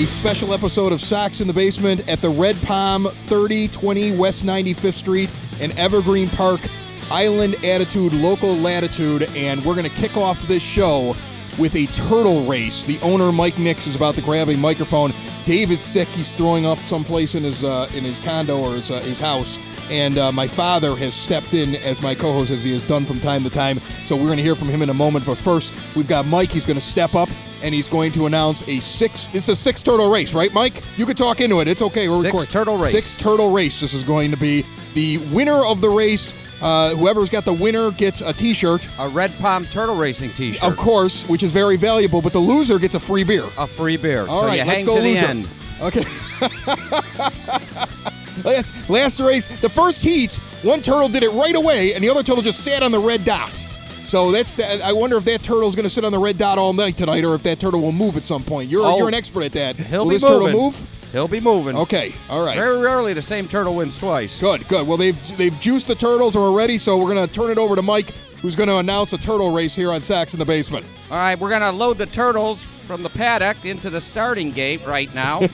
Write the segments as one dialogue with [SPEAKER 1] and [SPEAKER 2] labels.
[SPEAKER 1] a special episode of Sox in the Basement at the Red Palm 3020 West 95th Street in Evergreen Park, Island Attitude, Local Latitude, and we're going to kick off this show with a turtle race. The owner, Mike Nix, is about to grab a microphone. Dave is sick; he's throwing up someplace in his uh, in his condo or his, uh, his house. And uh, my father has stepped in as my co-host, as he has done from time to time. So we're going to hear from him in a moment. But first, we've got Mike. He's going to step up and he's going to announce a six. It's a six turtle race, right, Mike? You can talk into it. It's okay. We're
[SPEAKER 2] Six
[SPEAKER 1] recording.
[SPEAKER 2] turtle race.
[SPEAKER 1] Six turtle race. This is going to be the winner of the race. Uh, whoever's got the winner gets a T-shirt,
[SPEAKER 2] A Red Palm Turtle Racing T-shirt.
[SPEAKER 1] of course, which is very valuable. But the loser gets a free beer.
[SPEAKER 2] A free beer.
[SPEAKER 1] All
[SPEAKER 2] so
[SPEAKER 1] right,
[SPEAKER 2] you
[SPEAKER 1] let's
[SPEAKER 2] hang
[SPEAKER 1] go
[SPEAKER 2] to the
[SPEAKER 1] loser.
[SPEAKER 2] end.
[SPEAKER 1] Okay. last last race, the first heat, one turtle did it right away, and the other turtle just sat on the red dot. So that's the, I wonder if that turtle's going to sit on the red dot all night tonight, or if that turtle will move at some point. You're
[SPEAKER 2] Oh,
[SPEAKER 1] you're an oh. expert at that.
[SPEAKER 2] He'll
[SPEAKER 1] will
[SPEAKER 2] be
[SPEAKER 1] this
[SPEAKER 2] moving.
[SPEAKER 1] turtle move?
[SPEAKER 2] He'll be moving.
[SPEAKER 1] Okay, all right.
[SPEAKER 2] Very rarely the same turtle wins twice.
[SPEAKER 1] Good, good. Well, they've they've juiced the turtles and we're ready, so we're going to turn it over to Mike, who's going to announce a turtle race here on Sox in the Basement.
[SPEAKER 2] All right, we're gonna load the turtles from the paddock into the starting gate right now.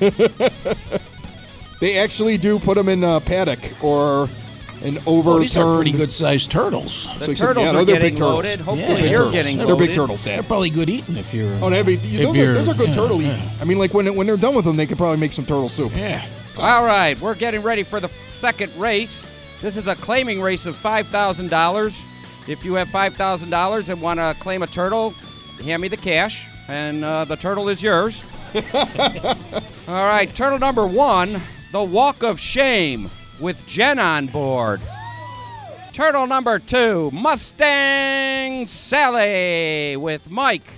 [SPEAKER 1] They actually do put them in a paddock or an
[SPEAKER 3] Oh,
[SPEAKER 1] overturned.
[SPEAKER 3] these are pretty good sized turtles.
[SPEAKER 2] The
[SPEAKER 1] Six-
[SPEAKER 2] turtles
[SPEAKER 1] yeah,
[SPEAKER 2] are
[SPEAKER 1] no,
[SPEAKER 2] getting
[SPEAKER 1] big turtles.
[SPEAKER 2] loaded. Hopefully
[SPEAKER 3] Yeah, big
[SPEAKER 2] you're
[SPEAKER 3] turtles.
[SPEAKER 2] getting
[SPEAKER 3] They're
[SPEAKER 1] They're
[SPEAKER 2] loaded.
[SPEAKER 1] big turtles,
[SPEAKER 3] They're probably good eating if you're.
[SPEAKER 1] Oh, that'd be,
[SPEAKER 3] if
[SPEAKER 1] those, are,
[SPEAKER 3] you're-
[SPEAKER 1] those are good
[SPEAKER 3] yeah,
[SPEAKER 1] turtle
[SPEAKER 3] yeah.
[SPEAKER 1] eating. I mean, like when when they're done with them, they could probably make some turtle soup.
[SPEAKER 3] Yeah.
[SPEAKER 2] All right, we're getting ready for the second race. This is a claiming race of $5,000. If you have $5,000 and want to claim a turtle, hand me the cash, and uh, the turtle is yours. All right, turtle number one, the Walk of Shame with Jen on board. Turtle number two, Mustang Sally with Mike.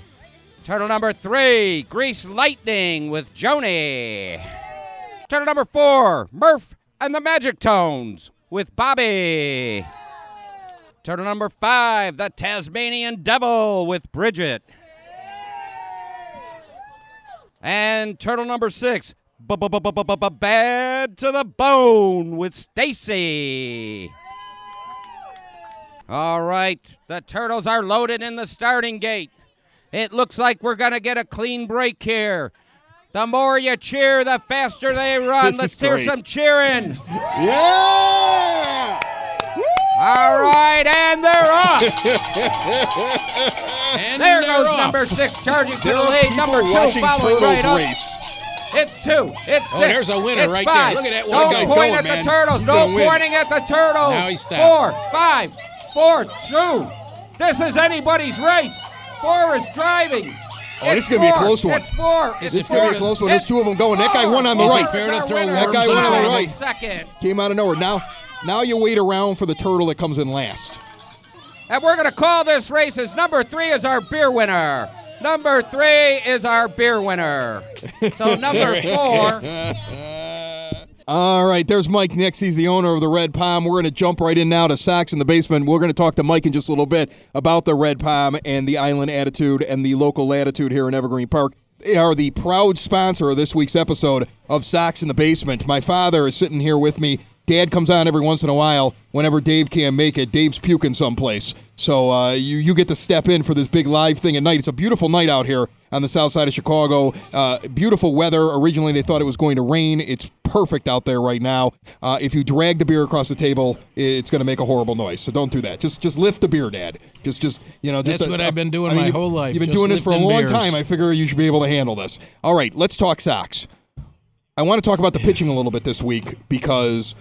[SPEAKER 2] Turtle number three, Grease Lightning with Joni. Turtle number four, Murph and the Magic Tones with Bobby. Turtle number five, the Tasmanian Devil with Bridget. And turtle number six, Bad to the Bone with Stacy. All right, the turtles are loaded in the starting gate. It looks like we're going to get a clean break here. The more you cheer, the faster they run.
[SPEAKER 1] This
[SPEAKER 2] Let's hear
[SPEAKER 1] great.
[SPEAKER 2] some cheering.
[SPEAKER 1] Yeah!
[SPEAKER 2] All right, and they're off.
[SPEAKER 3] And
[SPEAKER 2] There
[SPEAKER 3] they're
[SPEAKER 2] goes
[SPEAKER 3] off.
[SPEAKER 2] number six, charging to the lead. Number two following
[SPEAKER 1] turtles
[SPEAKER 2] right up.
[SPEAKER 1] Race.
[SPEAKER 2] It's two. It's
[SPEAKER 3] Oh,
[SPEAKER 2] six.
[SPEAKER 3] there's a winner
[SPEAKER 2] it's
[SPEAKER 3] right there.
[SPEAKER 2] five.
[SPEAKER 3] Look at that
[SPEAKER 2] No
[SPEAKER 3] one.
[SPEAKER 1] That guy's
[SPEAKER 2] point
[SPEAKER 1] going,
[SPEAKER 2] at
[SPEAKER 1] man.
[SPEAKER 2] the turtles.
[SPEAKER 1] He's
[SPEAKER 2] no
[SPEAKER 1] gonna win.
[SPEAKER 2] pointing at the turtles.
[SPEAKER 3] Now he stopped.
[SPEAKER 2] Four, five, four, two. This is anybody's race. Four is driving.
[SPEAKER 1] Oh, this is gonna be a close one.
[SPEAKER 2] It's four.
[SPEAKER 3] Is
[SPEAKER 1] This
[SPEAKER 3] it
[SPEAKER 1] is going to be a close one. There's two of them going. That guy won on the
[SPEAKER 3] Is
[SPEAKER 1] right.
[SPEAKER 3] fair to throw.
[SPEAKER 1] That guy
[SPEAKER 3] worms
[SPEAKER 1] won on the right.
[SPEAKER 2] Second.
[SPEAKER 1] Came out of nowhere. Now, now you wait around for the turtle that comes in last.
[SPEAKER 2] And we're going to call this race as number three is our beer winner. Number three is our beer winner. So number four.
[SPEAKER 1] All right, there's Mike Nix. He's the owner of the Red Palm. We're going to jump right in now to Sox in the basement. We're going to talk to Mike in just a little bit about the Red Palm and the Island Attitude and the local latitude here in Evergreen Park. They are the proud sponsor of this week's episode of Sox in the Basement. My father is sitting here with me. Dad comes on every once in a while. Whenever Dave can't make it, Dave's puking someplace. So uh, you you get to step in for this big live thing at night. It's a beautiful night out here on the south side of Chicago. Uh, beautiful weather. Originally they thought it was going to rain. It's perfect out there right now. Uh, if you drag the beer across the table, it's going to make a horrible noise. So don't do that. Just just lift the beer, Dad. Just just you know. Just
[SPEAKER 3] That's
[SPEAKER 1] a-
[SPEAKER 3] what I've been doing
[SPEAKER 1] I mean,
[SPEAKER 3] my
[SPEAKER 1] you-
[SPEAKER 3] whole life,
[SPEAKER 1] You've been
[SPEAKER 3] just
[SPEAKER 1] doing this for a long
[SPEAKER 3] beers.
[SPEAKER 1] time. I figure you should be able to handle this. All right, let's talk Sox. I want to talk about the pitching a little bit this week because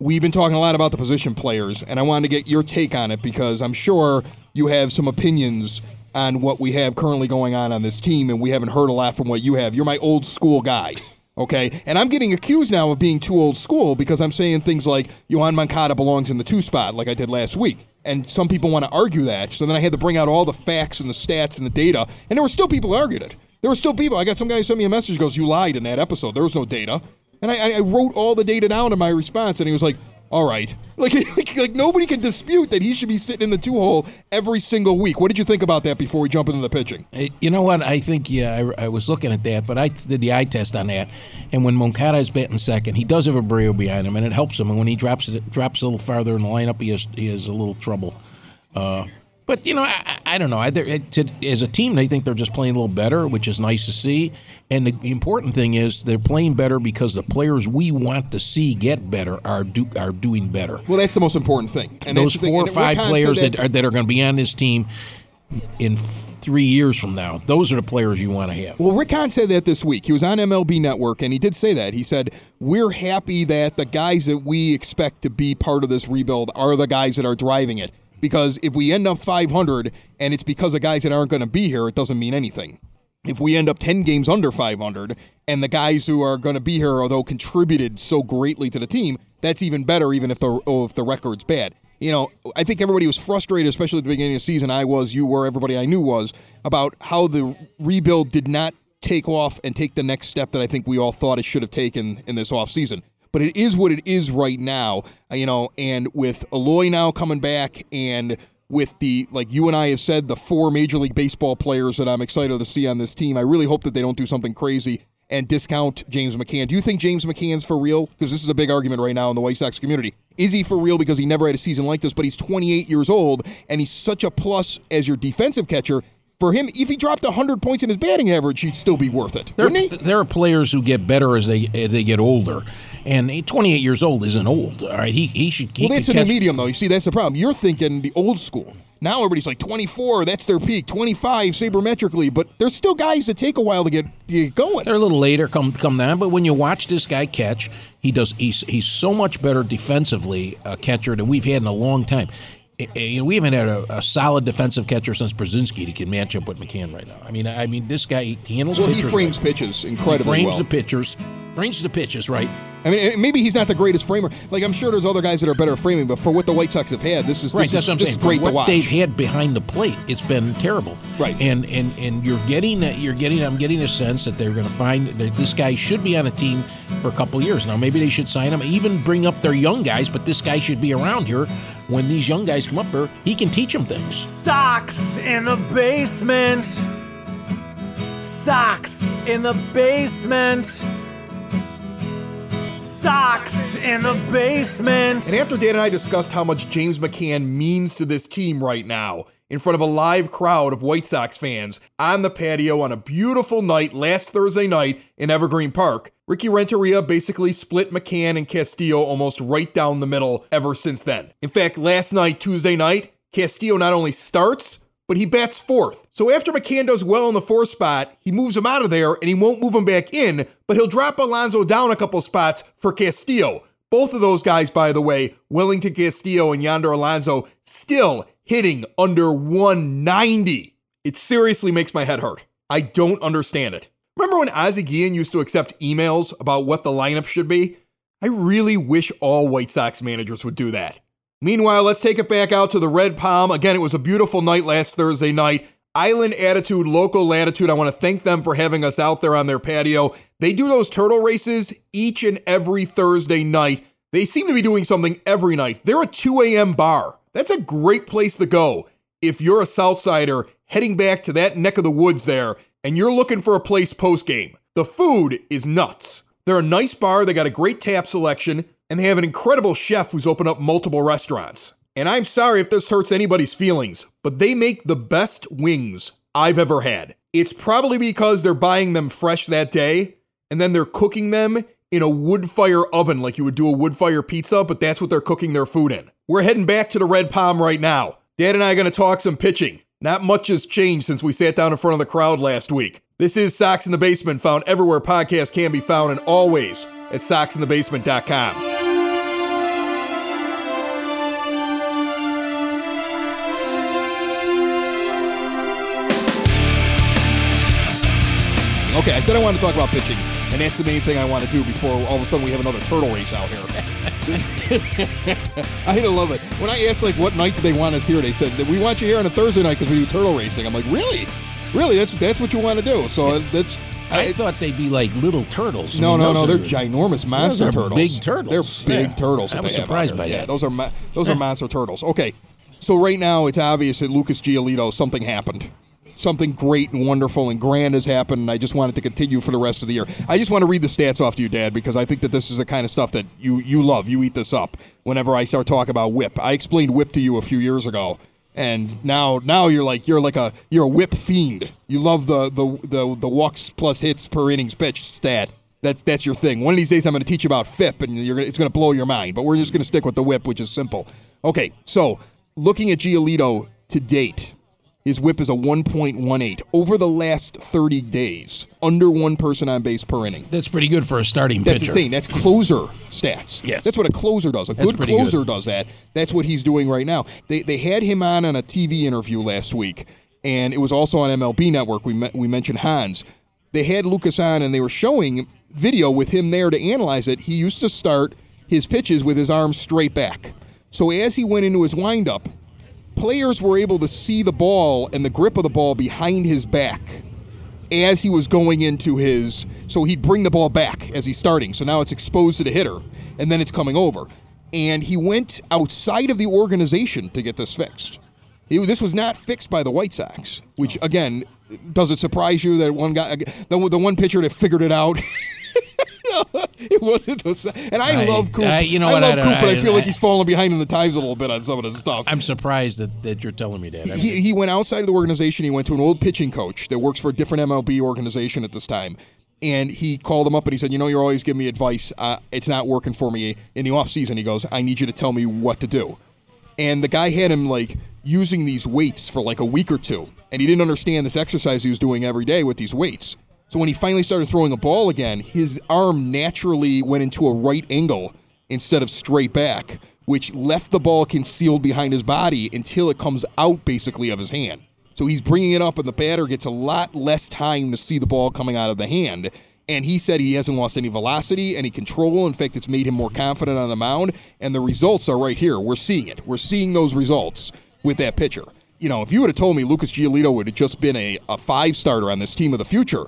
[SPEAKER 1] we've been talking a lot about the position players, and I wanted to get your take on it because I'm sure you have some opinions on what we have currently going on on this team, and we haven't heard a lot from what you have. You're my old school guy. Okay, and I'm getting accused now of being too old school because I'm saying things like Yoan Moncada belongs in the two spot, like I did last week. And some people want to argue that. So then I had to bring out all the facts and the stats and the data, and there were still people who argued it. There were still people. I got some guy who sent me a message goes, "You lied in that episode. There was no data." And I, I wrote all the data down in my response, and he was like, all right. Like, like, like nobody can dispute that he should be sitting in the two hole every single week. What did you think about that before we jump into the pitching?
[SPEAKER 3] You know what? I think yeah, I, I was looking at that, but I did the eye test on that, and when Moncada is batting second, he does have Abreu behind him, and it helps him. And when he drops it drops a little farther in the lineup, he has he has a little trouble. Uh, but you know, I, I don't know. I, to, as a team, they think they're just playing a little better, which is nice to see. And the important thing is they're playing better because the players we want to see get better are do, are doing better.
[SPEAKER 1] Well, that's the most important thing. And
[SPEAKER 3] Those
[SPEAKER 1] the thing.
[SPEAKER 3] four or five players
[SPEAKER 1] said
[SPEAKER 3] that are, that are going to be on this team in three years from now, those are the players you want to have.
[SPEAKER 1] Well, Rick Hahn said that this week. He was on MLB Network, and he did say that. He said, We're happy that the guys that we expect to be part of this rebuild are the guys that are driving it. Because if we end up 500 and it's because of guys that aren't going to be here, it doesn't mean anything. If we end up 10 games under 500 and the guys who are going to be here, although contributed so greatly to the team, that's even better, even if the, oh, if the record's bad you know, I think everybody was frustrated, especially at the beginning of the season. I was, you were, everybody I knew was, about how the rebuild did not take off and take the next step that I think we all thought it should have taken in this offseason. But it is what it is right now, uh, you know, and with Eloy now coming back and with the, like you and I have said, the four Major League Baseball players that I'm excited to see on this team, I really hope that they don't do something crazy and discount James McCann. Do you think James McCann's for real? Because this is a big argument right now in the White Sox community. Is he for real because he never had a season like this, but he's 28 years old and he's such a plus as your defensive catcher? For him, if he dropped 100 points in his batting average, he'd still be worth it.
[SPEAKER 3] There,
[SPEAKER 1] Wouldn't he?
[SPEAKER 3] there are players who get better as they as they get older, and 28 years old isn't old. All right, he he should. He
[SPEAKER 1] Well, that's in the medium, though. You see, that's the problem. You're thinking the old school. Now everybody's like 24, that's their peak. 25 sabermetrically, but there's still guys that take a while to get, get going.
[SPEAKER 3] They're a little later come come down, but when you watch this guy catch, he does. He's he's so much better defensively a catcher than we've had in a long time. You know, we haven't had a, a solid defensive catcher since Pierzynski that can match up with McCann right now. I mean, I mean, this guy he handles.
[SPEAKER 1] Well, he frames
[SPEAKER 3] right.
[SPEAKER 1] pitches
[SPEAKER 3] He
[SPEAKER 1] incredibly
[SPEAKER 3] frames
[SPEAKER 1] well.
[SPEAKER 3] the pitchers, frames the pitches right.
[SPEAKER 1] I mean, maybe he's not the greatest framer. Like I'm sure there's other guys that are better at framing, but for what the White Sox have had, this is
[SPEAKER 3] Right,
[SPEAKER 1] this
[SPEAKER 3] that's
[SPEAKER 1] is,
[SPEAKER 3] what I'm
[SPEAKER 1] this
[SPEAKER 3] saying.
[SPEAKER 1] great
[SPEAKER 3] For what
[SPEAKER 1] to watch.
[SPEAKER 3] they've had behind the plate, it's been terrible.
[SPEAKER 1] Right.
[SPEAKER 3] and and and you're getting that. You're getting. I'm getting a sense that they're going to find that this guy should be on a team for a couple years now. Maybe they should sign him, even bring up their young guys. But this guy should be around here when these young guys come up here. He can teach them things.
[SPEAKER 4] Sox in the basement. Sox in the basement. Sox in the basement.
[SPEAKER 5] And after Dan and I discussed how much James McCann means to this team right now, in front of a live crowd of White Sox fans on the patio on a beautiful night last Thursday night in Evergreen Park, Ricky Renteria basically split McCann and Castillo almost right down the middle ever since then. In fact, last night, Tuesday night, Castillo not only starts, but he bats fourth. So after McCann does well in the fourth spot, he moves him out of there and he won't move him back in, but he'll drop Alonso down a couple spots for Castillo. Both of those guys, by the way, Wellington Castillo and Yonder Alonso, still hitting under 190. It seriously makes my head hurt. I don't understand it. Remember when Ozzie Guillen used to accept emails about what the lineup should be? I really wish all White Sox managers would do that. Meanwhile, let's take it back out to the Red Palm. Again, it was a beautiful night last Thursday night. Island Attitude, Local Latitude. I want to thank them for having us out there on their patio. They do those turtle races each and every Thursday night. They seem to be doing something every night. They're a 2 a.m. bar. That's a great place to go if you're a Southsider heading back to that neck of the woods there and you're looking for a place post game. The food is nuts. They're a nice bar, they got a great tap selection, and they have an incredible chef who's opened up multiple restaurants. And I'm sorry if this hurts anybody's feelings, but they make the best wings I've ever had. It's probably because they're buying them fresh that day and then they're cooking them in a wood fire oven like you would do a wood fire pizza, but that's what they're cooking their food in. We're heading back to the Red Palm right now. Dad and I are going to talk some pitching. Not much has changed since we sat down in front of the crowd last week. This is Sox in the Basement, found everywhere podcasts can be found and always at soxinthebasement.com.
[SPEAKER 1] Okay, I said I wanted to talk about pitching, and that's the main thing I want to do before all of a sudden we have another turtle race out here. I love it. When I asked like what night do they want us here, they said that we want you here on a Thursday night because we do turtle racing. I'm like, really, really? That's that's what you want to do? So uh, that's
[SPEAKER 3] I thought they'd be like little turtles. I
[SPEAKER 1] No,
[SPEAKER 3] mean,
[SPEAKER 1] no, no. They're ginormous monster turtles.
[SPEAKER 3] big turtles.
[SPEAKER 1] They're big
[SPEAKER 3] Yeah.
[SPEAKER 1] turtles.
[SPEAKER 3] I was
[SPEAKER 1] they have out
[SPEAKER 3] surprised by
[SPEAKER 1] Yeah,
[SPEAKER 3] that.
[SPEAKER 1] those are ma- those are monster turtles. Okay, so right now it's obvious that Lucas Giolito something happened. Something great and wonderful and grand has happened, and I just want it to continue for the rest of the year. I just want to read the stats off to you, Dad, because I think that this is the kind of stuff that you you love. You eat this up whenever I start talking about whip. I explained whip to you a few years ago, and now now you're like you're like a you're a whip fiend. You love the the the, the walks plus hits per innings pitched stat. That's that's your thing. One of these days, I'm going to teach you about FIP, and you're it's going to blow your mind. But we're just going to stick with the whip, which is simple. Okay, so looking at Giolito to date, his whip is a 1.18 over the last 30 days, under one person on base per inning.
[SPEAKER 3] That's pretty good for a starting
[SPEAKER 1] That's
[SPEAKER 3] pitcher.
[SPEAKER 1] insane. That's closer stats.
[SPEAKER 3] Yes.
[SPEAKER 1] That's what a closer does. A
[SPEAKER 3] That's
[SPEAKER 1] good
[SPEAKER 3] pretty
[SPEAKER 1] closer
[SPEAKER 3] good.
[SPEAKER 1] does that. That's what he's doing right now. They, they had him on on a TV interview last week, and it was also on MLB Network. We, me- we mentioned Hans. They had Lucas on, and they were showing video with him there to analyze it. He used to start his pitches with his arms straight back. So as he went into his windup, players were able to see the ball and the grip of the ball behind his back as he was going into his so he'd bring the ball back as he's starting. So now it's exposed to the hitter and then it's coming over. And he went outside of the organization to get this fixed. He- this was not fixed by the white sox which again does it surprise you that one guy the, the one pitcher that figured it out it wasn't those and i,
[SPEAKER 3] I-
[SPEAKER 1] love coop
[SPEAKER 3] I- you know
[SPEAKER 1] I
[SPEAKER 3] what,
[SPEAKER 1] love
[SPEAKER 3] I-
[SPEAKER 1] coop but i, feel like he's falling behind in the times a little bit on some of this stuff
[SPEAKER 3] I'm surprised that, that you're telling me that. I mean,
[SPEAKER 1] he, he went outside of the organization. He went to an old pitching coach that works for a different MLB organization at this time. And he called him up and he said, You know, you're always giving me advice. Uh, it's not working for me in the offseason. He goes, I need you to tell me what to do. And the guy had him like using these weights for like a week or two. And he didn't understand this exercise he was doing every day with these weights. So when he finally started throwing a ball again, his arm naturally went into a right angle instead of straight back, which left the ball concealed behind his body until it comes out basically of his hand. So he's bringing it up, and the batter gets a lot less time to see the ball coming out of the hand. And he said he hasn't lost any velocity, any control. In fact, it's made him more confident on the mound. And the results are right here. We're seeing it. We're seeing those results with that pitcher. You know, if you would have told me Lucas Giolito would have just been a, a five starter on this team of the future,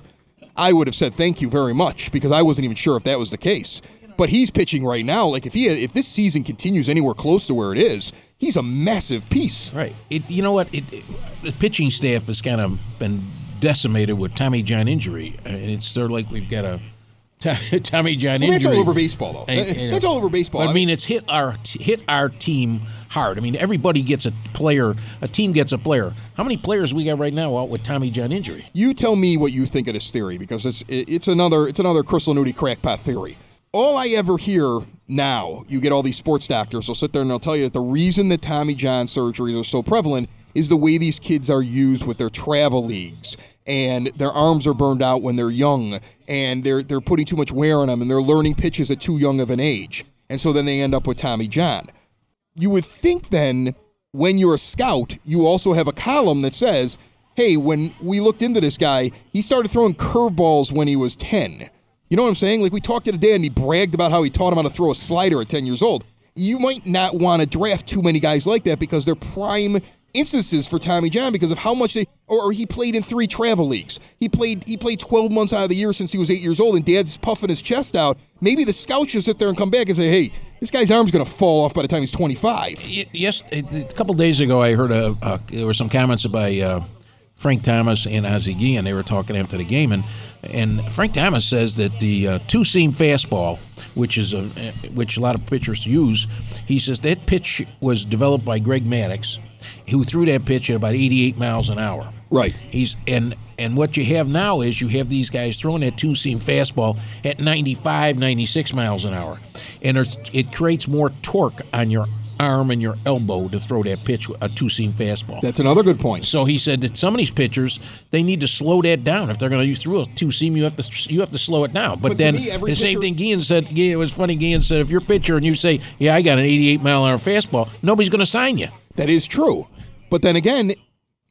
[SPEAKER 1] I would have said thank you very much because I wasn't even sure if that was the case. But he's pitching right now. Like if he if this season continues anywhere close to where it is, he's a massive piece.
[SPEAKER 3] Right. It, you know what? It, it, the pitching staff has kind of been decimated with Tommy John injury, and it's sort of like we've got a Tommy John
[SPEAKER 1] Well,
[SPEAKER 3] injury.
[SPEAKER 1] that's all over baseball, though.
[SPEAKER 3] And- and-
[SPEAKER 1] That's all over baseball.
[SPEAKER 3] I
[SPEAKER 1] I
[SPEAKER 3] mean,
[SPEAKER 1] mean-
[SPEAKER 3] it's hit our hit our team hard. I mean, everybody gets a player. A team gets a player. How many players we got right now out with Tommy John injury?
[SPEAKER 1] You tell me what you think of this theory because it's it's another it's another Chris Lanuti crackpot theory. All I ever hear now, you get all these sports doctors They'll sit there and they'll tell you that the reason that Tommy John surgeries are so prevalent is the way these kids are used with their travel leagues and their arms are burned out when they're young and they're they're putting too much wear on them and they're learning pitches at too young of an age. And so then they end up with Tommy John you would think then when you're a scout, you also have a column that says, hey, when we looked into this guy, he started throwing curveballs when he was 10. You know what I'm saying? Like we talked to the day and he bragged about how he taught him how to throw a slider at 10 years old. You might not want to draft too many guys like that because they're prime instances for Tommy John because of how much they or, or he played in three travel leagues. He played he played 12 months out of the year since he was 8 years old and dad's puffing his chest out. Maybe the scouts should sit there and come back and say, "Hey, this guy's arm's going to fall off by the time he's 25."
[SPEAKER 3] Yes, a a couple days ago, I heard a, uh there were some comments by uh, Frank Thomas and Ozzie Guillen. They were talking after the game, and and Frank Thomas says that the uh, two seam fastball, which is a which a lot of pitchers use, he says that pitch was developed by Greg Maddux, who threw that pitch at about 88 miles an hour.
[SPEAKER 1] Right.
[SPEAKER 3] He's and and what you have now is you have these guys throwing that two seam fastball at 95, 96 miles an hour, and it creates more torque on your arm and your elbow to throw that pitch a two seam fastball.
[SPEAKER 1] That's another good point.
[SPEAKER 3] so he said that some of these pitchers they need to slow that down. If they're going to use through a two seam, you have to you have to slow it down. But,
[SPEAKER 1] But
[SPEAKER 3] then
[SPEAKER 1] me,
[SPEAKER 3] the same thing Guillen said. It was funny. Guillen said if you're a pitcher and you say, "Yeah, I got an 88 mile an hour fastball," nobody's going to sign you.
[SPEAKER 1] That is true. But then again,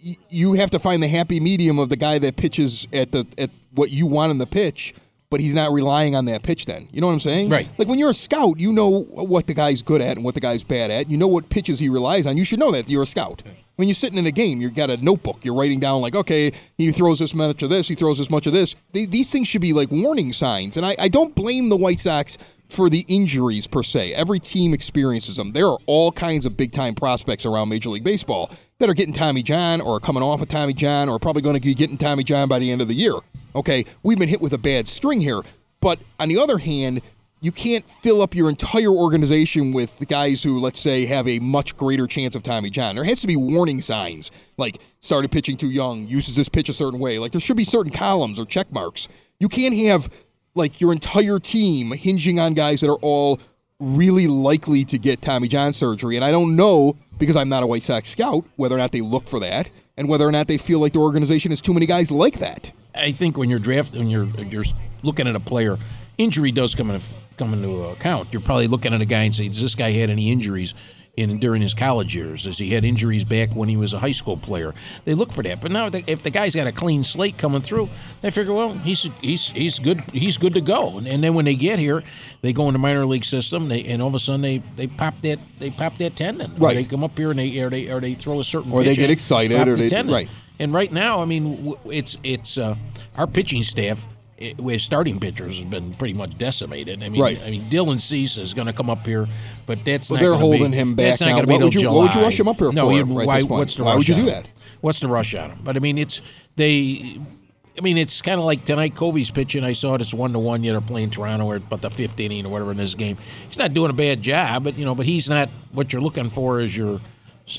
[SPEAKER 1] y- you have to find the happy medium of the guy that pitches at the at what you want him to pitch, but he's not relying on that pitch then. You know what I'm saying?
[SPEAKER 3] Right.
[SPEAKER 1] Like when you're a scout, you know what the guy's good at and what the guy's bad at. You know what pitches he relies on. You should know that if you're a scout. When you're sitting in a game, you've got a notebook. You're writing down like, okay, he throws this much of this, he throws this much of this. They, these things should be like warning signs. And I, I don't blame the White Sox for the injuries per se. Every team experiences them. There are all kinds of big time prospects around Major League Baseball that are getting Tommy John or coming off of Tommy John or probably going to be getting Tommy John by the end of the year. Okay, we've been hit with a bad string here. But on the other hand, you can't fill up your entire organization with guys who, let's say, have a much greater chance of Tommy John. There has to be warning signs, like started pitching too young, uses this pitch a certain way. Like there should be certain columns or check marks. You can't have like your entire team hinging on guys that are all really likely to get Tommy John surgery. And I don't know because I'm not a White Sox scout whether or not they look for that and whether or not they feel like the organization has too many guys like that.
[SPEAKER 3] I think when you're drafting, when you're you're looking at a player, injury does come into come into account. You're probably looking at a guy and say, "Does this guy had any injuries in during his college years? as he had injuries back when he was a high school player?" They look for that. But now, if the guy's got a clean slate coming through, they figure, "Well, he's he's he's good. He's good to go." And, and then when they get here, they go into minor league system, they, and all of a sudden they, they pop that they pop that tendon. Or
[SPEAKER 1] Right.
[SPEAKER 3] they come up here and they or they or they throw a certain
[SPEAKER 1] Or they get excited, or
[SPEAKER 3] the
[SPEAKER 1] they-
[SPEAKER 3] tendon.
[SPEAKER 1] right.
[SPEAKER 3] And right now, I mean, it's it's uh, our pitching staff it, with starting pitchers has been pretty much decimated. I mean,
[SPEAKER 1] Right.
[SPEAKER 3] I mean, Dylan Cease is going to come up here, but that's
[SPEAKER 1] Well,
[SPEAKER 3] not
[SPEAKER 1] they're holding
[SPEAKER 3] be,
[SPEAKER 1] him
[SPEAKER 3] that's
[SPEAKER 1] back
[SPEAKER 3] not
[SPEAKER 1] now.
[SPEAKER 3] be
[SPEAKER 1] What would you- what would you rush him up here
[SPEAKER 3] no,
[SPEAKER 1] for
[SPEAKER 3] you-
[SPEAKER 1] this
[SPEAKER 3] why? What's the
[SPEAKER 1] Why
[SPEAKER 3] rush
[SPEAKER 1] would you do that?
[SPEAKER 3] What's the rush on him? But I mean, it's they. I mean, it's kind of like tonight. Covey's pitching. I saw it. It's one to one. Yet they're playing Toronto or about the fifth inning or whatever in this game. He's not doing a bad job, but you know, but he's not what you're looking for as your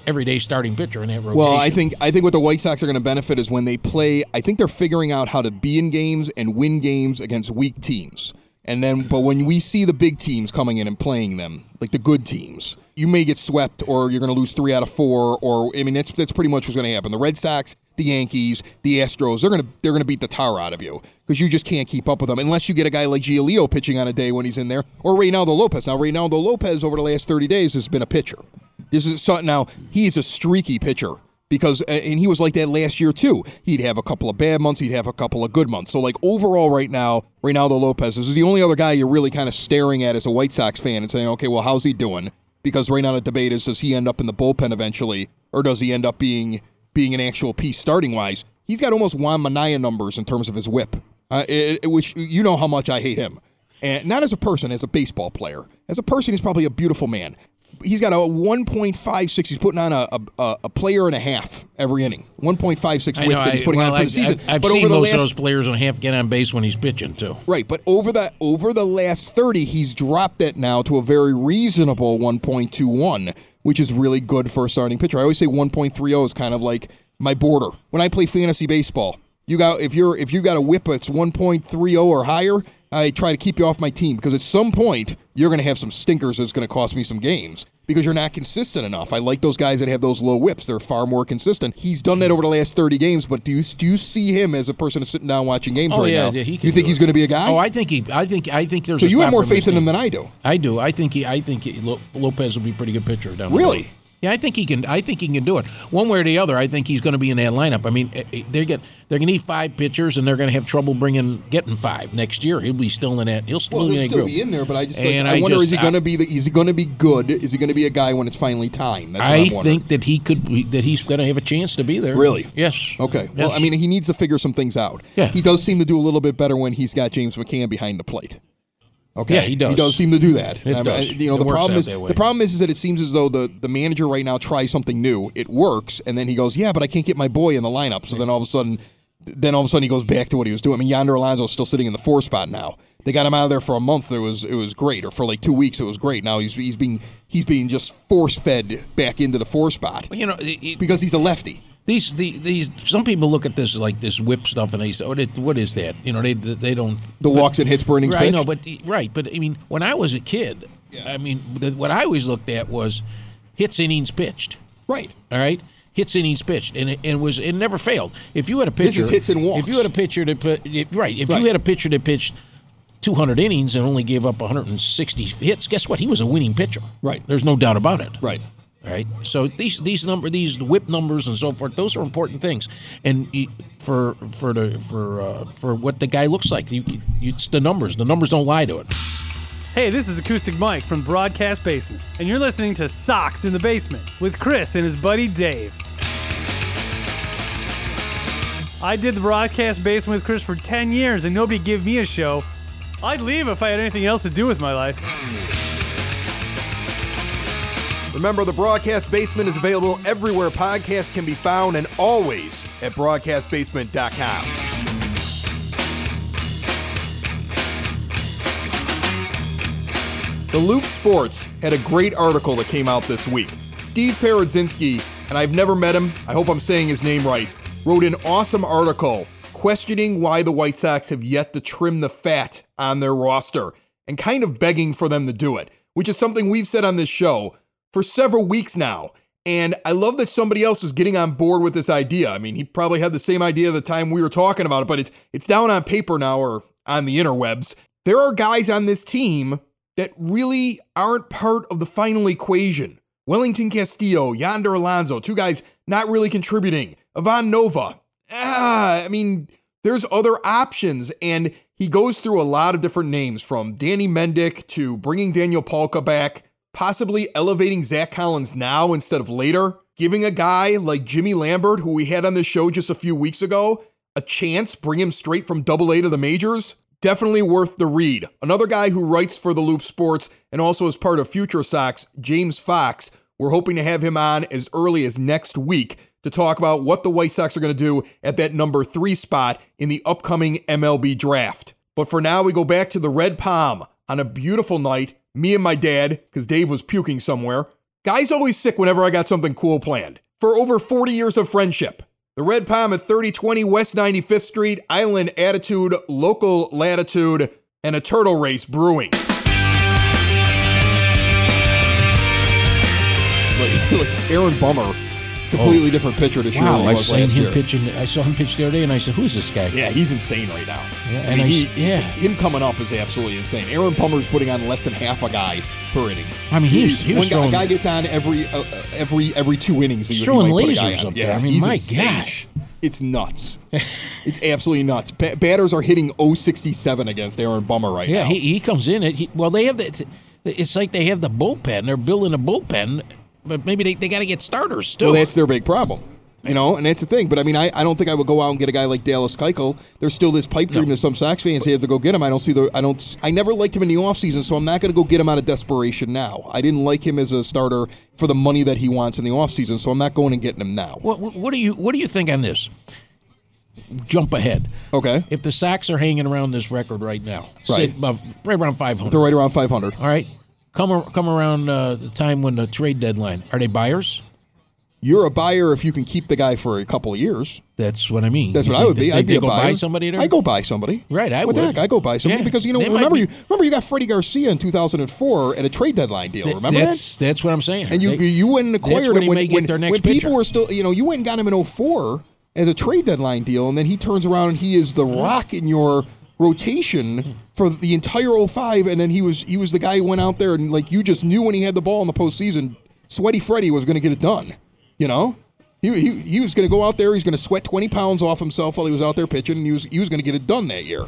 [SPEAKER 3] everyday starting pitcher in that rotation.
[SPEAKER 1] Well, I think I think what the White Sox are going to benefit is when they play. I think they're figuring out how to be in games and win games against weak teams. And then, but when we see the big teams coming in and playing them, like the good teams, you may get swept, or you're going to lose three out of four. Or I mean, that's that's pretty much what's going to happen. The Red Sox, the Yankees, the Astros, they're going to they're going to beat the tar out of you because you just can't keep up with them unless you get a guy like Giolito pitching on a day when he's in there, or Reynaldo Lopez. Now, Reynaldo Lopez over the last 30 days has been a pitcher. This is so, now he's a streaky pitcher because and he was like that last year too. He'd have a couple of bad months, he'd have a couple of good months. So like overall right now, Reynaldo Lopez is the only other guy you're really kind of staring at as a White Sox fan and saying, "Okay, well, how's he doing?" Because right now the debate is does he end up in the bullpen eventually or does he end up being being an actual piece starting wise? He's got almost Juan Minaya numbers in terms of his whip. Uh, it, it- which you know how much I hate him. And not as a person, as a baseball player. As a person, he's probably a beautiful man. He's got a 1.56. He's putting on a, a, a player and a half every inning. 1.56
[SPEAKER 3] I
[SPEAKER 1] whip
[SPEAKER 3] know.
[SPEAKER 1] that he's
[SPEAKER 3] I,
[SPEAKER 1] putting
[SPEAKER 3] well,
[SPEAKER 1] on for
[SPEAKER 3] I've,
[SPEAKER 1] the season.
[SPEAKER 3] I've, I've
[SPEAKER 1] but
[SPEAKER 3] seen
[SPEAKER 1] over the
[SPEAKER 3] most
[SPEAKER 1] last,
[SPEAKER 3] of those players and a half get on base when he's pitching too.
[SPEAKER 1] Right, but over that over the last 30, he's dropped that now to a very reasonable 1.21, which is really good for a starting pitcher. I always say 1.30 is kind of like my border. When I play fantasy baseball, you got if you're if you got a whip that's 1.30 or higher, I try to keep you off my team because at some point you're going to have some stinkers that's going to cost me some games because you're not consistent enough. I like those guys that have those low whips. They're far more consistent. He's done that over the last 30 games, but do you do you see him as a person that's sitting down watching games
[SPEAKER 3] Oh
[SPEAKER 1] right
[SPEAKER 3] yeah,
[SPEAKER 1] now?
[SPEAKER 3] yeah, he can
[SPEAKER 1] you think he's going to be a guy?
[SPEAKER 3] Oh, I think he. I think. I think there's.
[SPEAKER 1] So
[SPEAKER 3] a
[SPEAKER 1] you have more faith in him than I do.
[SPEAKER 3] I do. I think he. I think he, Lopez will be a pretty good pitcher down the
[SPEAKER 1] Really?
[SPEAKER 3] road. Yeah, I think he can. I think he can do it one way or the other. I think he's going to be in that lineup. I mean, eh, eh, they get they're going to need five pitchers, and they're going to have trouble bringing getting five next year. He'll be still in that. He'll still
[SPEAKER 1] Well,
[SPEAKER 3] be in that
[SPEAKER 1] still
[SPEAKER 3] group.
[SPEAKER 1] be in there, but I just like,
[SPEAKER 3] And
[SPEAKER 1] I,
[SPEAKER 3] I
[SPEAKER 1] wonder
[SPEAKER 3] just-
[SPEAKER 1] is he going to be the, is he going to be good? Is he going to be a guy when it's finally time? That's what
[SPEAKER 3] I think that he could. be- That he's going to have a chance to be there.
[SPEAKER 1] Really?
[SPEAKER 3] Yes.
[SPEAKER 1] Okay. Well, I mean, he needs to figure some things out.
[SPEAKER 3] Yeah.
[SPEAKER 1] He does seem to do a little bit better when he's got James McCann behind the plate. Okay.
[SPEAKER 3] Yeah, he does.
[SPEAKER 1] He does seem to do that.
[SPEAKER 3] It
[SPEAKER 1] I
[SPEAKER 3] does.
[SPEAKER 1] You know,
[SPEAKER 3] It
[SPEAKER 1] the problem is the problem is, is that it seems as though the, the manager right now tries something new. It works, and then he goes, "Yeah, but I can't get my boy in the lineup." So then all of a sudden, then all of a sudden he goes back to what he was doing. I mean, Yonder Alonso's still sitting in the four spot now. They got him out of there for a month. It was it was great, or for like two weeks. It was great. Now he's he's being he's being just force fed back into the four spot
[SPEAKER 3] you know, it-
[SPEAKER 1] because he's a lefty.
[SPEAKER 3] these the, these some people look at this like this whip stuff and they say, "Oh, what is that?" You know, they they don't.
[SPEAKER 1] The walks and hits per innings
[SPEAKER 3] Right,
[SPEAKER 1] pitch.
[SPEAKER 3] no, but right, but I mean, when I was a kid, I mean, the, what I always looked at was hits innings pitched.
[SPEAKER 1] right.
[SPEAKER 3] All right, hits innings pitched, and it, and was it never failed. If you had a pitcher, this
[SPEAKER 1] is hits and walks.
[SPEAKER 3] If you had a pitcher that put if, right, if
[SPEAKER 1] Right.
[SPEAKER 3] you had a pitcher that pitched 200 innings and only gave up 160 hits, guess what? He was a winning pitcher.
[SPEAKER 1] Right.
[SPEAKER 3] There's no doubt about it.
[SPEAKER 1] Right.
[SPEAKER 3] Right. So these these number these whip numbers and so forth, those are important things. And for for the for uh, for what the guy looks like, you, you, it's the numbers. The numbers don't lie to it.
[SPEAKER 4] Hey, this is Acoustic Mike from Broadcast Basement, and you're listening to Sox in the Basement with Chris and his buddy Dave. I did the Broadcast Basement with Chris for 10 years, and nobody gave me a show. I'd leave if I had anything else to do with my life.
[SPEAKER 1] Remember, the Broadcast Basement is available everywhere podcasts can be found and always at broadcastbasement.com. The Loop Sports had a great article that came out this week. Steve Paradzinski, and I've never met him, I hope I'm saying his name right, wrote an awesome article questioning why the White Sox have yet to trim the fat on their roster and kind of begging for them to do it, which is something we've said on this show for several weeks now. And I love that somebody else is getting on board with this idea. I mean, he probably had the same idea the time we were talking about it, but it's it's down on paper now or on the interwebs. There are guys on this team that really aren't part of the final equation. Wellington Castillo, Yonder Alonso, two guys not really contributing. Ivan Nova. Ah, I mean, there's other options, and he goes through a lot of different names from Danny Mendick to bringing Daniel Palka back, possibly elevating Zach Collins now instead of later, giving a guy like Jimmy Lambert, who we had on this show just a few weeks ago, a chance, bring him straight from double A to the majors. Definitely worth the read. Another guy who writes for the Loop Sports and also is part of Future Sox, James Fox. We're hoping to have him on as early as next week to talk about what the White Sox are going to do at that number three spot in the upcoming MLB draft. But for now, we go back to the Red Palm on a beautiful night. Me and my dad, because Dave was puking somewhere. Guy's always sick whenever I got something cool planned. For over 40 years of friendship. The Red Palm at 3020 West 95th Street, Island Attitude, Local Latitude, and a turtle race brewing. Like, Aaron Bummer, completely different pitcher this year than
[SPEAKER 3] Wow,
[SPEAKER 1] he
[SPEAKER 3] I
[SPEAKER 1] was
[SPEAKER 3] seen
[SPEAKER 1] last
[SPEAKER 3] him
[SPEAKER 1] year.
[SPEAKER 3] pitching. I saw him pitch the other day, and I said, "Who's this guy?"
[SPEAKER 1] Yeah, he's insane right now.
[SPEAKER 3] Yeah,
[SPEAKER 1] I
[SPEAKER 3] and
[SPEAKER 1] mean,
[SPEAKER 3] I
[SPEAKER 1] he,
[SPEAKER 3] yeah.
[SPEAKER 1] him coming up is absolutely insane. Aaron Bummer's putting on less than half a guy per inning.
[SPEAKER 3] I mean, he was- he was
[SPEAKER 1] one guy,
[SPEAKER 3] throwing-
[SPEAKER 1] a guy gets on every uh, uh, every every two innings. He,
[SPEAKER 3] He's
[SPEAKER 1] he
[SPEAKER 3] throwing
[SPEAKER 1] might put a guy
[SPEAKER 3] lasers
[SPEAKER 1] on.
[SPEAKER 3] up
[SPEAKER 1] yeah,
[SPEAKER 3] there. I mean,
[SPEAKER 1] he's
[SPEAKER 3] my
[SPEAKER 1] insane.
[SPEAKER 3] gosh.
[SPEAKER 1] it's nuts. it's absolutely nuts. Ba- batters are hitting 067 against Aaron Bummer right
[SPEAKER 3] Yeah,
[SPEAKER 1] now.
[SPEAKER 3] he, he comes in. It, he, well, they have the. It's like they have the bullpen. They're building a bullpen, but maybe they, they got to get starters too.
[SPEAKER 1] Well, that's their big problem. You know, and that's the thing. But I mean, I, I don't think I would go out and get a guy like Dallas Keuchel. There's still this pipe dream that some Sox fans They have to go get him. I don't see the I don't I never liked him in the offseason, so I'm not going to go get him out of desperation now. I didn't like him as a starter for the money that he wants in the offseason, so I'm not going and getting him now.
[SPEAKER 3] what, what, do you What do you think on this? Jump ahead.
[SPEAKER 1] Okay,
[SPEAKER 3] If the Sox are hanging around this record right now,
[SPEAKER 1] Right.
[SPEAKER 3] say above, right around 500.
[SPEAKER 1] they're right around 500.
[SPEAKER 3] All right, come come around uh, the time when the trade deadline. Are they buyers?
[SPEAKER 1] You're a buyer if you can keep the guy for a couple of years.
[SPEAKER 3] That's what I mean.
[SPEAKER 1] That's
[SPEAKER 3] You
[SPEAKER 1] what I would be.
[SPEAKER 3] they-
[SPEAKER 1] I'd be
[SPEAKER 3] they
[SPEAKER 1] a
[SPEAKER 3] go
[SPEAKER 1] buyer.
[SPEAKER 3] buy somebody there.
[SPEAKER 1] I go buy somebody.
[SPEAKER 3] Right, I
[SPEAKER 1] what
[SPEAKER 3] would.
[SPEAKER 1] I go buy somebody
[SPEAKER 3] Yeah,
[SPEAKER 1] because you know
[SPEAKER 3] they
[SPEAKER 1] remember
[SPEAKER 3] be-
[SPEAKER 1] you remember you got Freddie Garcia in 2004 at a trade deadline deal.
[SPEAKER 3] Th-
[SPEAKER 1] remember that?
[SPEAKER 3] that's that's what I'm saying.
[SPEAKER 1] And you you went and acquired
[SPEAKER 3] when
[SPEAKER 1] him
[SPEAKER 3] he
[SPEAKER 1] when, when,
[SPEAKER 3] next
[SPEAKER 1] when people were still you know you went and got him in 04 as a trade deadline deal and then he turns around and he is the rock in your rotation for the entire 05 and then he was he was the guy who went out there and like you just knew when he had the ball in the postseason sweaty Freddie was going to get it done you know he, he, he was going to go out there he's going to sweat 20 pounds off himself while he was out there pitching and he was he was going to get it done that year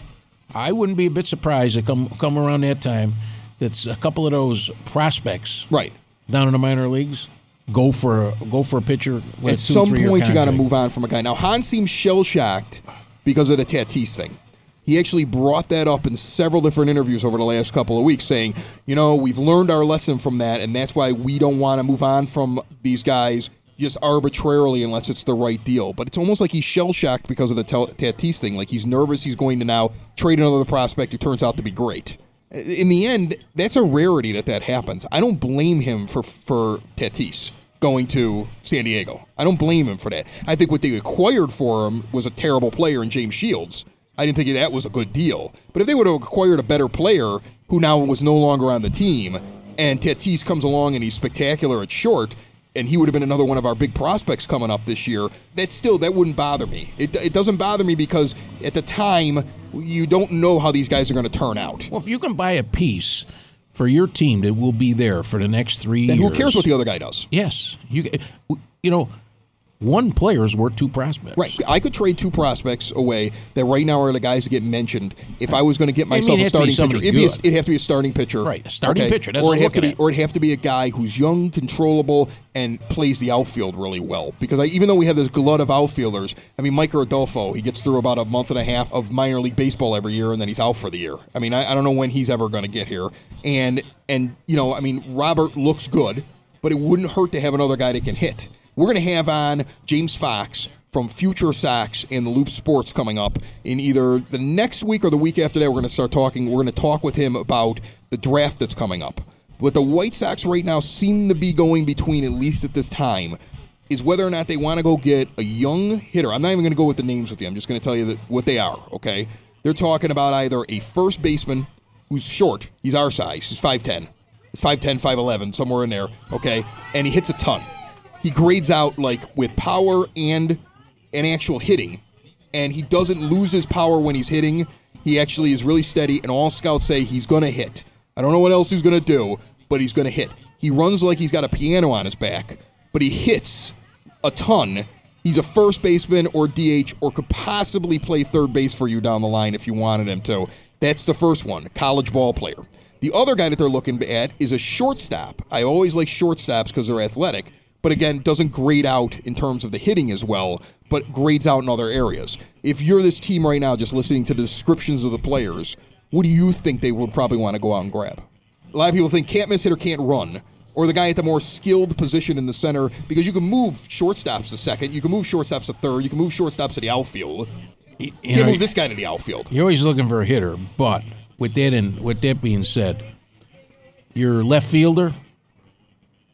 [SPEAKER 3] I wouldn't be a bit surprised to come come around that time. That's a couple of those prospects
[SPEAKER 1] right
[SPEAKER 3] down in the minor leagues go for a, go for a pitcher. With
[SPEAKER 1] at
[SPEAKER 3] two,
[SPEAKER 1] some point you got to move on from a guy. Now Hahn seems shell shocked because of the Tatis thing. He actually brought that up in several different interviews over the last couple of weeks, saying, you know, we've learned our lesson from that, and that's why we don't want to move on from these guys just arbitrarily unless it's the right deal. But it's almost like he's shell shocked because of the Tatis thing. Like he's nervous he's going to now trade another prospect who turns out to be great. In the end, that's a rarity that that happens. I don't blame him for for Tatis going to San Diego. I don't blame him for that. I think what they acquired for him was a terrible player in James Shields. I didn't think that was a good deal. But if they would have acquired a better player who now was no longer on the team, and Tatis comes along and he's spectacular at short, and he would have been another one of our big prospects coming up this year, that still that wouldn't bother me. It, it doesn't bother me because at the time you don't know how these guys are going to turn out.
[SPEAKER 3] Well, if you can buy a piece for your team that will be there for the next three
[SPEAKER 1] And
[SPEAKER 3] years.
[SPEAKER 1] who cares what the other guy does?
[SPEAKER 3] Yes, you you know, one player's worth two prospects.
[SPEAKER 1] Right. I could trade two prospects away that right now are the guys that get mentioned. If I was going to get myself a
[SPEAKER 3] have to be
[SPEAKER 1] starting pitcher, it'd, be a, it'd have to be a starting pitcher.
[SPEAKER 3] Right, a starting pitcher, that's
[SPEAKER 1] or it'd have to be,
[SPEAKER 3] at.
[SPEAKER 1] or it'd have to be a guy who's young, controllable, and plays the outfield really well. Because I, even though we have this glut of outfielders, I mean, Micker Adolfo, he gets through about a month and a half of minor league baseball every year, and then he's out for the year. I mean, I, I don't know when he's ever going to get here. And and you know, I mean, Robert looks good, but it wouldn't hurt to have another guy that can hit. We're going to have on James Fox from Future Sox and the Loop Sports coming up in either the next week or the week after that. We're going to start talking. We're going to talk with him about the draft that's coming up. What the White Sox right now seem to be going between, at least at this time, is whether or not they want to go get a young hitter. I'm not even going to go with the names with you. I'm just going to tell you what they are. Okay, they're talking about either a first baseman who's short. He's our size. He's 5'10", 5'10", 5'11", somewhere in there. Okay, and he hits a ton. He grades out like with power and and actual hitting, and he doesn't lose his power when he's hitting. He actually is really steady, and all scouts say he's going to hit. I don't know what else he's going to do, but he's going to hit. He runs like he's got a piano on his back, but he hits a ton. He's a first baseman or DH or could possibly play third base for you down the line if you wanted him to. That's the first one, college ball player. The other guy that they're looking at is a shortstop. I always like shortstops because they're athletic, but again, doesn't grade out in terms of the hitting as well, but grades out in other areas. If you're this team right now, just listening to the descriptions of the players, what do you think they would probably want to go out and grab? A lot of people think can't miss hitter can't run, or the guy at the more skilled position in the center because you can move shortstops to second, you can move shortstops to third, you can move shortstops to the outfield.
[SPEAKER 3] You
[SPEAKER 1] You can't move this guy to the outfield.
[SPEAKER 3] You're always looking for a hitter, but with that and with that being said, your left fielder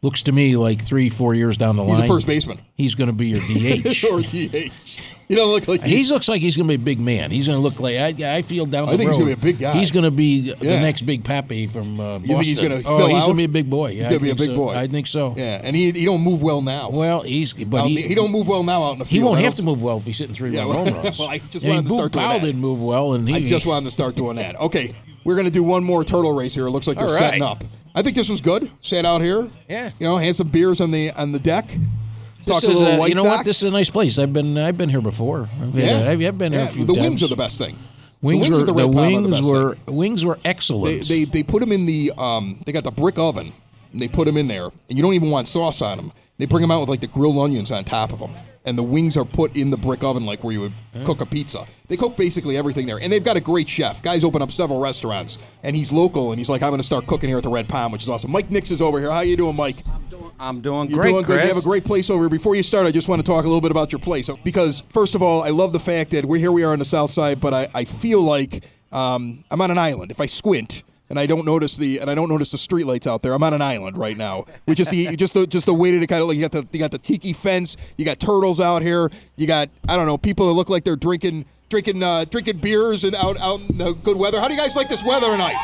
[SPEAKER 3] looks to me like three, four years down the line, He's
[SPEAKER 1] a first baseman
[SPEAKER 3] He's going to be your DH.
[SPEAKER 1] or DH. You don't look like
[SPEAKER 3] He looks like he's going to be a big man. He's going to look like I, I feel down
[SPEAKER 1] I
[SPEAKER 3] the
[SPEAKER 1] think he's gonna be a big guy.
[SPEAKER 3] He's going to be the next big Papi from uh, Boston.
[SPEAKER 1] You think he's gonna
[SPEAKER 3] oh,
[SPEAKER 1] fill
[SPEAKER 3] he's going to be a big boy.
[SPEAKER 1] He's gonna be a big boy.
[SPEAKER 3] I think so.
[SPEAKER 1] Yeah, and he he don't move well now.
[SPEAKER 3] Well, he's but he,
[SPEAKER 1] he don't move well now out in the field.
[SPEAKER 3] He
[SPEAKER 1] won't
[SPEAKER 3] have to move well if he's hitting three
[SPEAKER 1] Yeah,
[SPEAKER 3] run
[SPEAKER 1] well,
[SPEAKER 3] home runs.
[SPEAKER 1] well, I just
[SPEAKER 3] I mean,
[SPEAKER 1] wanted to start doing
[SPEAKER 3] Powell
[SPEAKER 1] that.
[SPEAKER 3] didn't move well, and he
[SPEAKER 1] I just wanted to start doing that. Okay, we're gonna do one more turtle race here. It looks like they're
[SPEAKER 3] All
[SPEAKER 1] setting up. I think this was good. Sat out here.
[SPEAKER 3] Yeah.
[SPEAKER 1] You know, had some beers on the on the deck.
[SPEAKER 3] This
[SPEAKER 1] Talked a
[SPEAKER 3] is
[SPEAKER 1] little
[SPEAKER 3] a-
[SPEAKER 1] White
[SPEAKER 3] you know
[SPEAKER 1] Sox.
[SPEAKER 3] what? This is a nice place. I've been I've been here before. I've,
[SPEAKER 1] yeah,
[SPEAKER 3] I've, I've been here
[SPEAKER 1] Yeah,
[SPEAKER 3] a few
[SPEAKER 1] The
[SPEAKER 3] times.
[SPEAKER 1] wings are the best thing.
[SPEAKER 3] Wings
[SPEAKER 1] the
[SPEAKER 3] were
[SPEAKER 1] the
[SPEAKER 3] the,
[SPEAKER 1] Red Palm are the
[SPEAKER 3] wings
[SPEAKER 1] best
[SPEAKER 3] were
[SPEAKER 1] thing.
[SPEAKER 3] wings were
[SPEAKER 1] They,
[SPEAKER 3] excellent.
[SPEAKER 1] they they put them in the um. They got the brick oven. And they put them in there, and you don't even want sauce on them. They bring them out with like the grilled onions on top of them, and the wings are put in the brick oven like where you would cook a pizza. They cook basically everything there, and they've got a great chef. Guys open up several restaurants, and he's local, and he's like, I'm going to start cooking here at the Red Palm, which is awesome. Mike Nix is over here. How are you doing, Mike?
[SPEAKER 2] I'm doing great.
[SPEAKER 1] You're
[SPEAKER 2] great,
[SPEAKER 1] doing good.
[SPEAKER 2] Chris.
[SPEAKER 1] You have a great place over here. Before you start, I just want to talk a little bit about your place because, first of all, I love the fact that we're here. We are on the south side, but I, I feel like um, I'm on an island. If I squint and I don't notice the and I don't notice the streetlights out there, I'm on an island right now. Which is the just the just the way to kind of like you got the you got the tiki fence, you got turtles out here, you got I don't know people that look like they're drinking drinking uh, drinking beers and out out in the good weather. How do you guys like this weather tonight?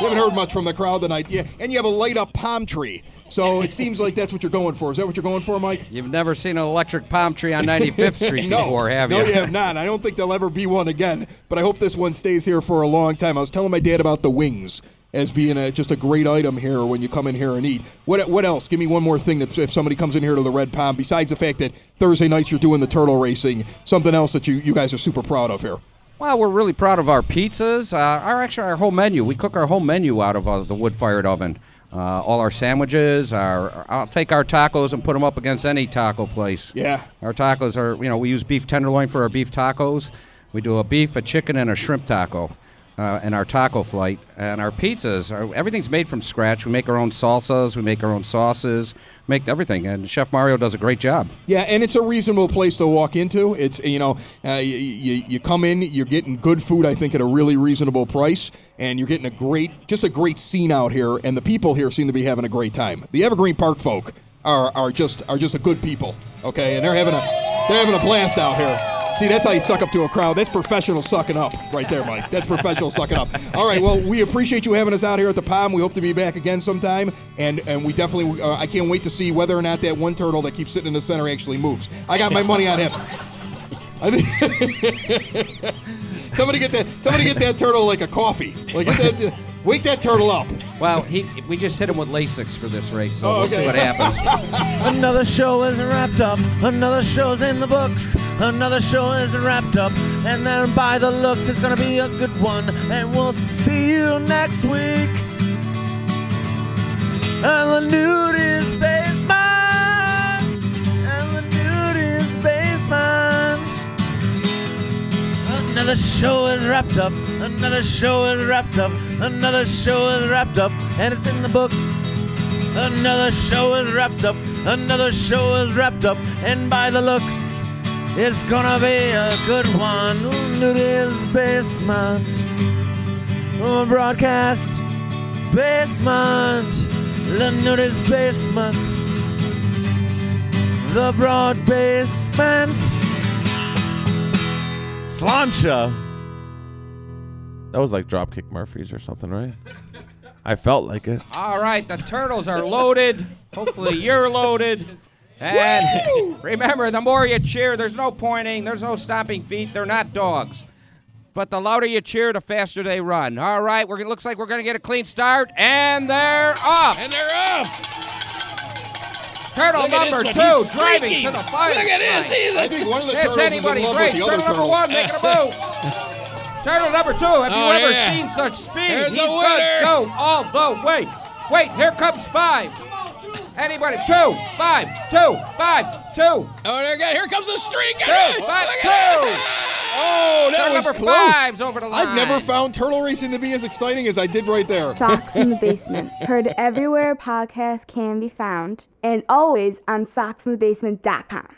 [SPEAKER 1] You haven't heard much from the crowd tonight. Yeah, and you have a light up palm tree. So it seems like that's what you're going for. Is that what you're going for, Mike?
[SPEAKER 2] You've never seen an electric palm tree on 95th Street
[SPEAKER 1] No,
[SPEAKER 2] before, have you?
[SPEAKER 1] no,
[SPEAKER 2] you?
[SPEAKER 1] have not. I don't think there'll ever be one again. But I hope this one stays here for a long time. I was telling my dad about the wings as being a, just a great item here when you come in here and eat. What what else? Give me one more thing that if somebody comes in here to the Red Palm, besides the fact that Thursday nights you're doing the turtle racing, something else that you, you guys are super proud of here.
[SPEAKER 2] Well, we're really proud of our pizzas. Uh, our actually our whole menu. We cook our whole menu out of uh, the wood-fired oven. Uh, all our sandwiches. Our I'll take our tacos and put them up against any taco place.
[SPEAKER 1] Yeah.
[SPEAKER 2] Our tacos are you know we use beef tenderloin for our beef tacos. We do a beef, a chicken, and a shrimp taco. Uh, and our taco flight and our pizzas everything's made from scratch we make our own salsas we make our own sauces make everything and chef mario does a great job
[SPEAKER 1] Yeah, and it's a reasonable place to walk into. It's you know, uh, you, you you come in, you're getting good food, I think, at a really reasonable price, and you're getting a great, just a great scene out here, and the people here seem to be having a great time. The Evergreen Park folk are are just are just a good people, okay, and they're having a they're having a blast out here. See, that's how you suck up to a crowd. That's professional sucking up right there, Mike. That's professional sucking up. All right, well, we appreciate you having us out here at the Palm. We hope to be back again sometime, and and we definitely, uh, I can't wait to see whether or not that one turtle that keeps sitting in the center actually moves. I got my money on him. I think somebody get that somebody get that turtle like a coffee. Like that, Wake that turtle up.
[SPEAKER 2] Well, he we just hit him with Lasix for this race, so
[SPEAKER 1] Oh,
[SPEAKER 2] we'll see what happens.
[SPEAKER 6] Another show is wrapped up. Another show's in the books. Another show is wrapped up. And then by the looks, it's gonna be a good one. And we'll see you next week. And the nude is basement. And the nude is basement. Another show is wrapped up. Another show is wrapped up. Another show is wrapped up. And it's in the books. Another show is wrapped up. Another show is wrapped up. And by the looks, it's gonna be a good one. Noodles Basement. Broadcast basement. The Noodles Basement. The broad basement. Slancha. That was like Dropkick Murphys or something, right? I felt like it.
[SPEAKER 2] All right, the turtles are loaded. Hopefully, you're loaded. And remember, the more you cheer, there's no pointing, there's no stomping feet. They're not dogs. But the louder you cheer, the faster they run. All right, we're, looks like we're going to get a clean start, and they're off.
[SPEAKER 3] And they're up.
[SPEAKER 2] Turtle
[SPEAKER 3] Look
[SPEAKER 2] number two.
[SPEAKER 3] He's
[SPEAKER 2] driving
[SPEAKER 3] streaking.
[SPEAKER 2] to the fire.
[SPEAKER 3] Look at this. He's
[SPEAKER 1] I
[SPEAKER 3] a
[SPEAKER 1] think one of the
[SPEAKER 2] It's
[SPEAKER 1] turtles is in love
[SPEAKER 2] race.
[SPEAKER 1] with the other
[SPEAKER 2] Turtle number one making a move. Turtle number two. Have you
[SPEAKER 3] Oh,
[SPEAKER 2] ever
[SPEAKER 3] yeah.
[SPEAKER 2] seen such speed?
[SPEAKER 3] There's
[SPEAKER 2] He's
[SPEAKER 3] a
[SPEAKER 2] gonna go all the way. Wait, here comes five. Anybody? Two, five, two, five, two,
[SPEAKER 3] Oh, there again. Here comes the streak.
[SPEAKER 2] two, five, two.
[SPEAKER 1] Oh, that
[SPEAKER 2] Turtle
[SPEAKER 1] was
[SPEAKER 2] number
[SPEAKER 1] close.
[SPEAKER 2] five's over the line.
[SPEAKER 1] I've never found turtle racing to be as exciting as I did right there.
[SPEAKER 7] Sox in the Basement. Heard everywhere podcasts can be found and always on soxinthebasement.com.